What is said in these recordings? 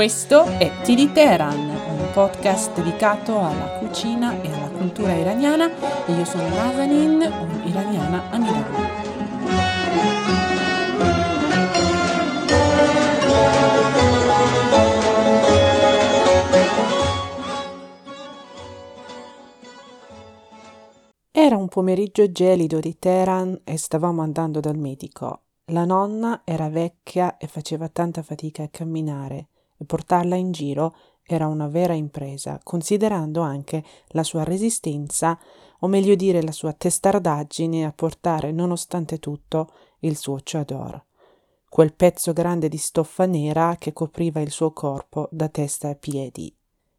Questo è Tili Teheran, un podcast dedicato alla cucina e alla cultura iraniana e io sono Nazanin, un'iraniana a Milano. Era un pomeriggio gelido di Teheran e stavamo andando dal medico. La nonna era vecchia e faceva tanta fatica a camminare e portarla in giro era una vera impresa, considerando anche la sua resistenza, o meglio dire la sua testardaggine a portare, nonostante tutto, il suo chador, quel pezzo grande di stoffa nera che copriva il suo corpo da testa a piedi.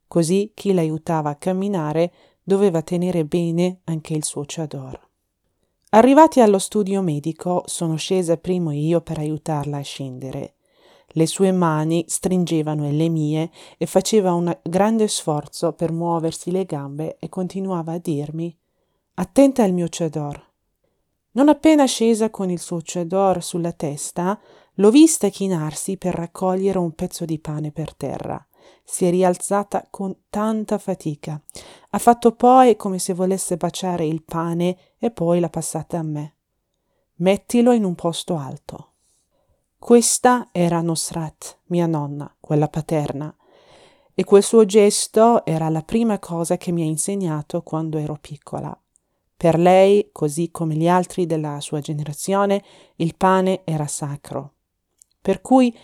Così chi l'aiutava a camminare doveva tenere bene anche il suo chador. Arrivati allo studio medico, sono scesa primo io per aiutarla a scendere. Le sue mani stringevano le mie e faceva un grande sforzo per muoversi le gambe e continuava a dirmi Attenta al mio cedor. Non appena scesa con il suo cedor sulla testa, l'ho vista chinarsi per raccogliere un pezzo di pane per terra. Si è rialzata con tanta fatica. Ha fatto poi come se volesse baciare il pane e poi l'ha passata a me. Mettilo in un posto alto. Questa era Nosrat, mia nonna, quella paterna, e quel suo gesto era la prima cosa che mi ha insegnato quando ero piccola. Per lei, così come gli altri della sua generazione, il pane era sacro. Per cui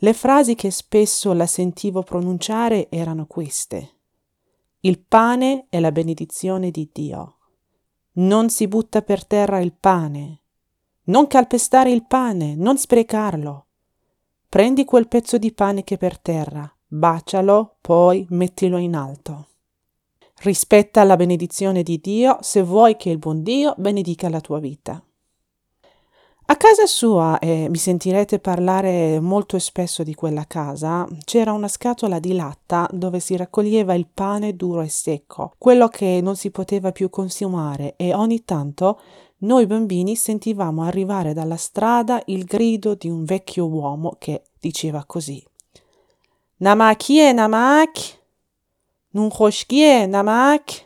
le frasi che spesso la sentivo pronunciare erano queste. Il pane è la benedizione di Dio. Non si butta per terra il pane, non calpestare il pane, non sprecarlo. Prendi quel pezzo di pane che è per terra, bacialo, poi mettilo in alto. Rispetta la benedizione di Dio se vuoi che il buon Dio benedica la tua vita. A casa sua, e mi sentirete parlare molto spesso di quella casa, c'era una scatola di latta dove si raccoglieva il pane duro e secco, quello che non si poteva più consumare e ogni tanto noi bambini sentivamo arrivare dalla strada il grido di un vecchio uomo che diceva così. Namakie namak? Nun khoshkie namak?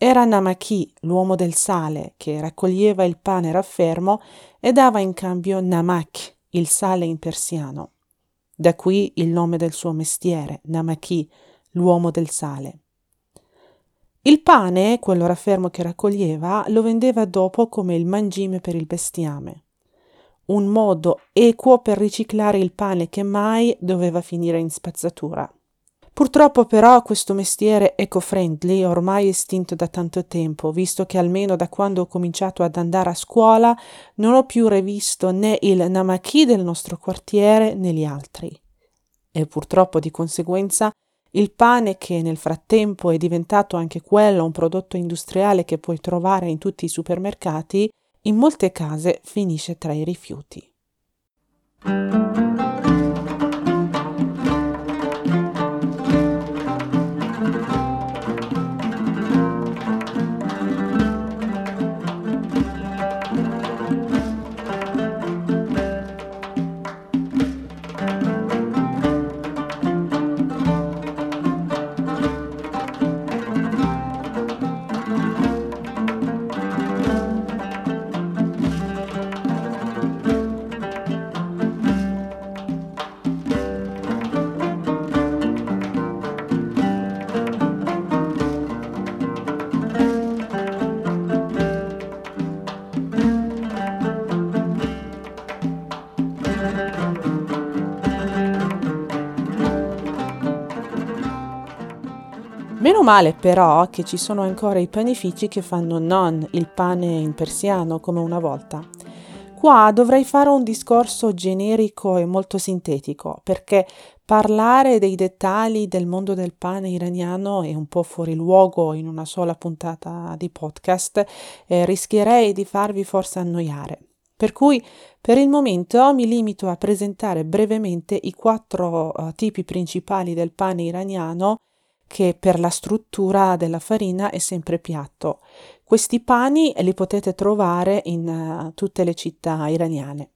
Era Namaki, l'uomo del sale, che raccoglieva il pane raffermo e dava in cambio Namak, il sale in persiano. Da qui il nome del suo mestiere, Namaki, l'uomo del sale. Il pane, quello raffermo che raccoglieva, lo vendeva dopo come il mangime per il bestiame. Un modo equo per riciclare il pane che mai doveva finire in spazzatura. Purtroppo però questo mestiere eco-friendly ormai è estinto da tanto tempo, visto che almeno da quando ho cominciato ad andare a scuola non ho più rivisto né il namaki del nostro quartiere né gli altri. E purtroppo di conseguenza il pane che nel frattempo è diventato anche quello un prodotto industriale che puoi trovare in tutti i supermercati, in molte case finisce tra i rifiuti. Male però che ci sono ancora i panifici che fanno non il pane in persiano come una volta. Qua dovrei fare un discorso generico e molto sintetico, perché parlare dei dettagli del mondo del pane iraniano è un po' fuori luogo in una sola puntata di podcast e rischierei di farvi forse annoiare. Per cui per il momento mi limito a presentare brevemente i quattro uh, tipi principali del pane iraniano che per la struttura della farina è sempre piatto. Questi pani li potete trovare in uh, tutte le città iraniane.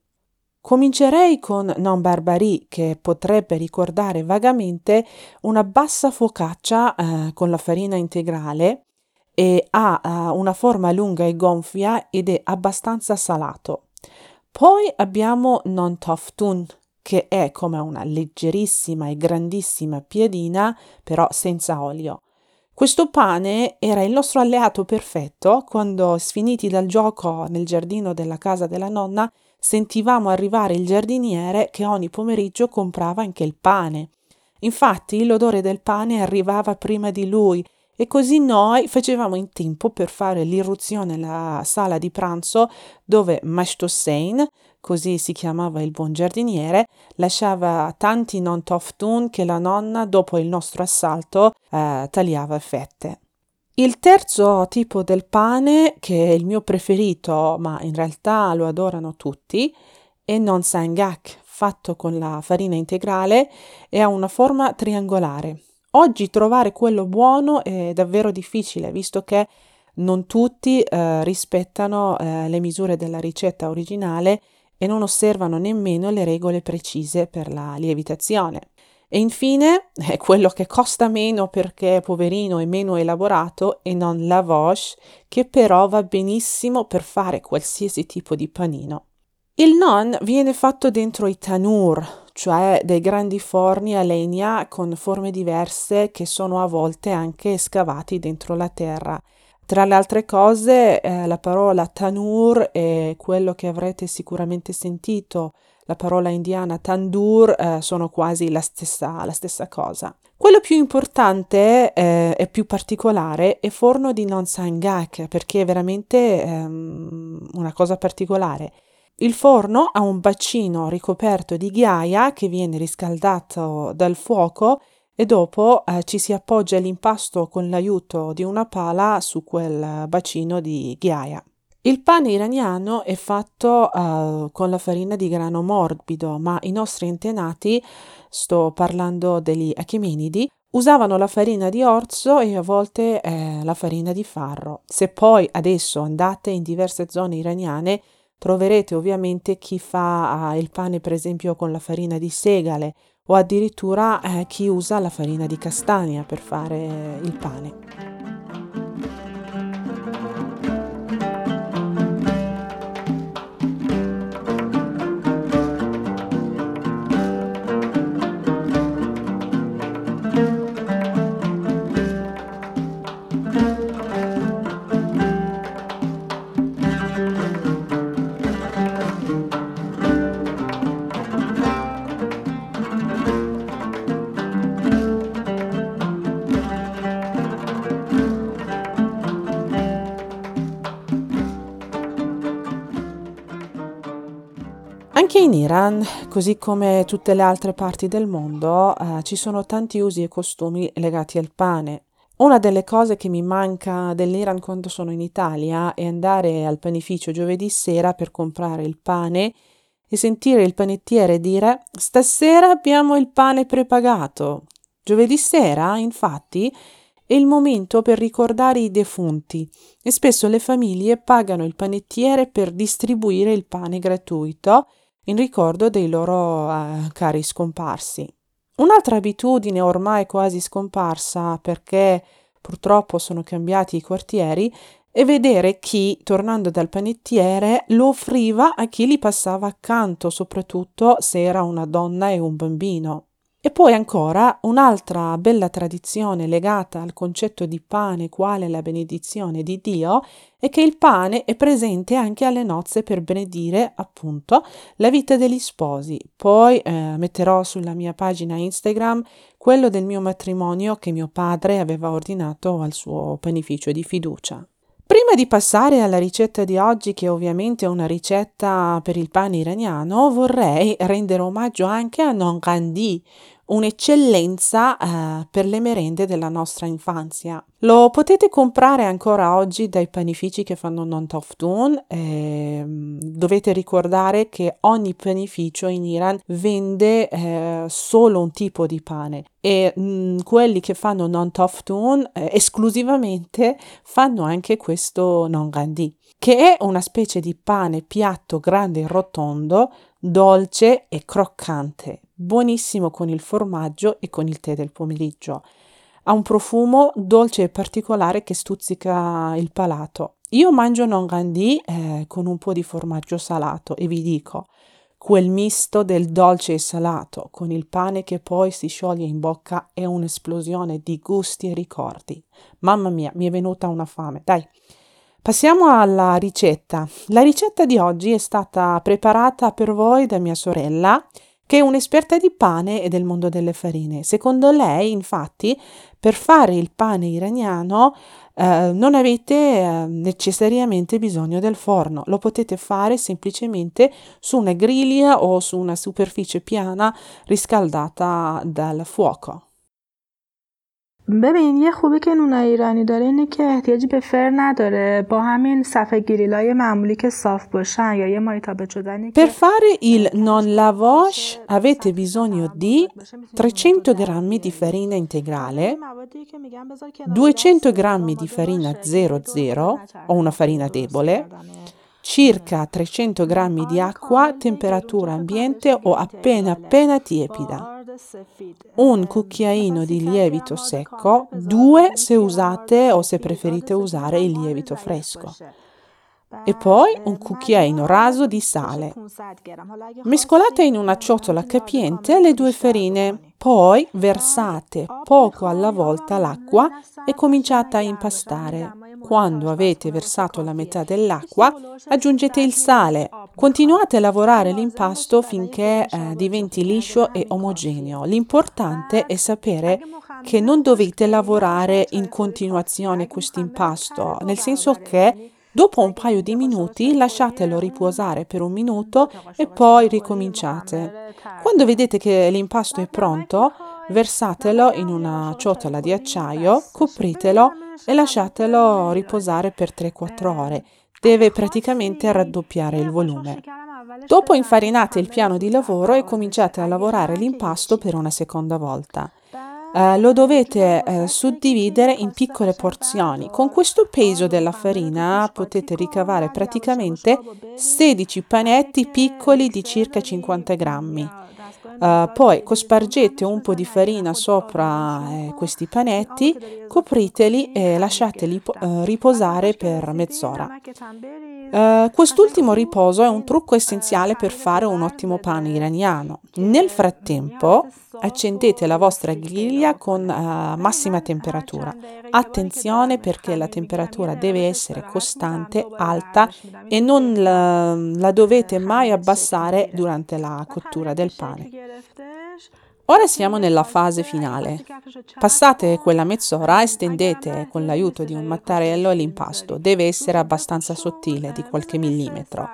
Comincerei con non barbarie, che potrebbe ricordare vagamente una bassa focaccia eh, con la farina integrale e ha uh, una forma lunga e gonfia ed è abbastanza salato. Poi abbiamo non toftun, che è come una leggerissima e grandissima piadina, però senza olio. Questo pane era il nostro alleato perfetto quando, sfiniti dal gioco nel giardino della casa della nonna, sentivamo arrivare il giardiniere che ogni pomeriggio comprava anche il pane. Infatti l'odore del pane arrivava prima di lui e così noi facevamo in tempo per fare l'irruzione nella sala di pranzo dove Mashtosein, così si chiamava il buon giardiniere, lasciava tanti non toftun che la nonna, dopo il nostro assalto, eh, tagliava a fette. Il terzo tipo del pane, che è il mio preferito, ma in realtà lo adorano tutti, è non sangak, fatto con la farina integrale e ha una forma triangolare. Oggi trovare quello buono è davvero difficile, visto che non tutti eh, rispettano eh, le misure della ricetta originale e non osservano nemmeno le regole precise per la lievitazione. E infine, è quello che costa meno perché poverino è meno elaborato e non la voce, che però va benissimo per fare qualsiasi tipo di panino. Il non viene fatto dentro i tanur, cioè dei grandi forni a legna con forme diverse che sono a volte anche scavati dentro la terra. Tra le altre cose, eh, la parola tanur è quello che avrete sicuramente sentito la parola indiana tandoor eh, sono quasi la stessa, la stessa, cosa. Quello più importante eh, e più particolare è forno di non sangak perché è veramente ehm, una cosa particolare. Il forno ha un bacino ricoperto di ghiaia che viene riscaldato dal fuoco e dopo eh, ci si appoggia l'impasto con l'aiuto di una pala su quel bacino di ghiaia. Il pane iraniano è fatto uh, con la farina di grano morbido, ma i nostri antenati, sto parlando degli Achemenidi, usavano la farina di orzo e a volte eh, la farina di farro. Se poi adesso andate in diverse zone iraniane, troverete ovviamente chi fa uh, il pane per esempio con la farina di segale o addirittura eh, chi usa la farina di castagna per fare il pane. Anche Iran, così come tutte le altre parti del mondo, eh, ci sono tanti usi e costumi legati al pane. Una delle cose che mi manca dell'Iran quando sono in Italia è andare al panificio giovedì sera per comprare il pane e sentire il panettiere dire stasera abbiamo il pane prepagato. Giovedì sera, infatti, è il momento per ricordare i defunti e spesso le famiglie pagano il panettiere per distribuire il pane gratuito in ricordo dei loro eh, cari scomparsi. Un'altra abitudine ormai quasi scomparsa perché purtroppo sono cambiati i quartieri è vedere chi, tornando dal panettiere, lo offriva a chi gli passava accanto, soprattutto se era una donna e un bambino. E poi ancora un'altra bella tradizione legata al concetto di pane quale la benedizione di Dio è che il pane è presente anche alle nozze per benedire appunto la vita degli sposi. Poi eh, metterò sulla mia pagina Instagram quello del mio matrimonio che mio padre aveva ordinato al suo panificio di fiducia. Prima di passare alla ricetta di oggi, che ovviamente è una ricetta per il pane iraniano, vorrei rendere omaggio anche a Nongandi, un'eccellenza eh, per le merende della nostra infanzia. Lo potete comprare ancora oggi dai panifici che fanno non toftun. Eh, dovete ricordare che ogni panificio in Iran vende eh, solo un tipo di pane e mh, mm, quelli che fanno non toftun eh, esclusivamente fanno anche questo non gandhi che è una specie di pane piatto grande e rotondo dolce e croccante, buonissimo con il formaggio e con il tè del pomeriggio. Ha un profumo dolce e particolare che stuzzica il palato. Io mangio non gandì eh, con un po' di formaggio salato e vi dico, quel misto del dolce e salato con il pane che poi si scioglie in bocca è un'esplosione di gusti e ricordi. Mamma mia, mi è venuta una fame. Dai, passiamo alla ricetta. La ricetta di oggi è stata preparata per voi da mia sorella che è un'esperta di pane e del mondo delle farine. Secondo lei, infatti, per fare il pane iraniano eh, non avete eh, necessariamente bisogno del forno, lo potete fare semplicemente su una griglia o su una superficie piana riscaldata dal fuoco. ببین یه خوبی که نونای ایرانی داره اینه که احتیاجی به فر نداره با همین صفحه گریلای معمولی که صاف باشن یا یه مایتابه شدنی Per fare il non lavash avete bisogno di 300 g di farina integrale, 200 g di farina 00 o una farina debole, circa 300 g di acqua, temperatura ambiente o appena appena tiepida, un cucchiaino di lievito secco, due se usate o se preferite usare il lievito fresco. e poi un cucchiaino raso di sale. Mescolate in una ciotola capiente le due farine, poi versate poco alla volta l'acqua e cominciate a impastare. Quando avete versato la metà dell'acqua, aggiungete il sale. Continuate a lavorare l'impasto finché eh, diventi liscio e omogeneo. L'importante è sapere che non dovete lavorare in continuazione questo impasto, nel senso che Dopo un paio di minuti lasciatelo riposare per un minuto e poi ricominciate. Quando vedete che l'impasto è pronto, versatelo in una ciotola di acciaio, copritelo e lasciatelo riposare per 3-4 ore. Deve praticamente raddoppiare il volume. Dopo infarinate il piano di lavoro e cominciate a lavorare l'impasto per una seconda volta. Uh, lo dovete uh, suddividere in piccole porzioni. Con questo peso della farina potete ricavare praticamente 16 panetti piccoli di circa 50 grammi. Uh, poi cospargete un po' di farina sopra eh, questi panetti, copriteli e lasciateli uh, riposare per mezz'ora. Uh, quest'ultimo riposo è un trucco essenziale per fare un ottimo pane iraniano. Nel frattempo accendete la vostra griglia con uh, massima temperatura. Attenzione perché la temperatura deve essere costante, alta e non la, la dovete mai abbassare durante la cottura del pane. Ora siamo nella fase finale. Passate quella mezz'ora e stendete con l'aiuto di un mattarello l'impasto. Deve essere abbastanza sottile, di qualche millimetro.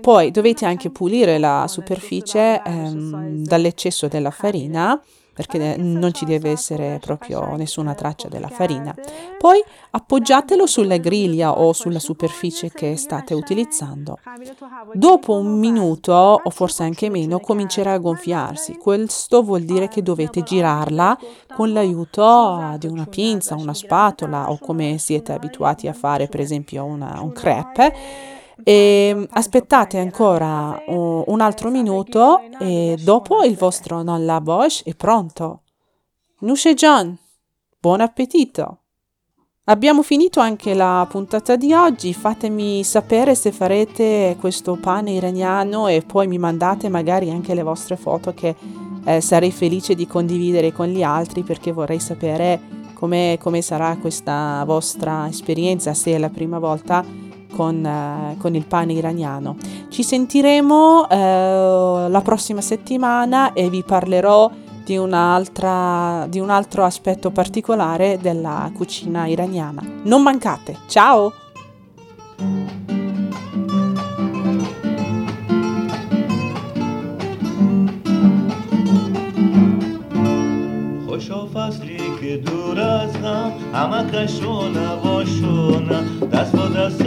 Poi dovete anche pulire la superficie ehm, dall'eccesso della farina perché non ci deve essere proprio nessuna traccia della farina. Poi appoggiatelo sulla griglia o sulla superficie che state utilizzando. Dopo un minuto o forse anche meno comincerà a gonfiarsi. Questo vuol dire che dovete girarla con l'aiuto di una pinza, una spatola o come siete abituati a fare per esempio una, un crepe e aspettate ancora un altro minuto e dopo il vostro non la Bosch è pronto. Nushe John, buon appetito! Abbiamo finito anche la puntata di oggi, fatemi sapere se farete questo pane iraniano e poi mi mandate magari anche le vostre foto che eh, sarei felice di condividere con gli altri perché vorrei sapere come sarà questa vostra esperienza, se è la prima volta con, eh, con il pane iraniano. Ci sentiremo eh, la prossima settimana e vi parlerò di, di un altro aspetto particolare della cucina iraniana. Non mancate, ciao! همه کشون واشونه دست با دست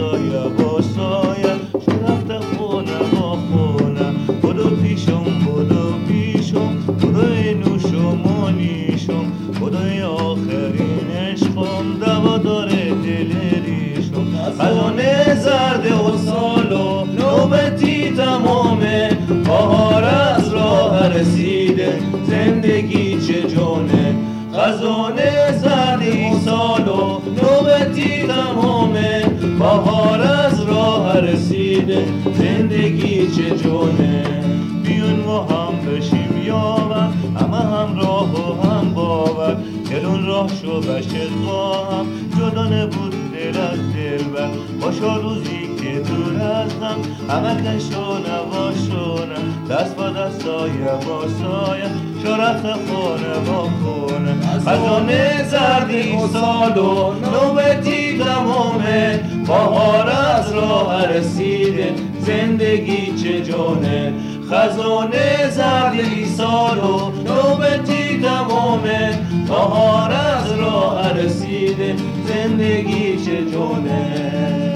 روزی که دور هستم همه کشو نباشونه دست با دست سایه با سایه شرف خونه با خونه خزانه زردی سال و نوبتی تمامه. بهار از راه رسیده زندگی چه جونه خزانه زردی سال و نوبتی تمامه. بهار از راه رسیده زندگی چه جونه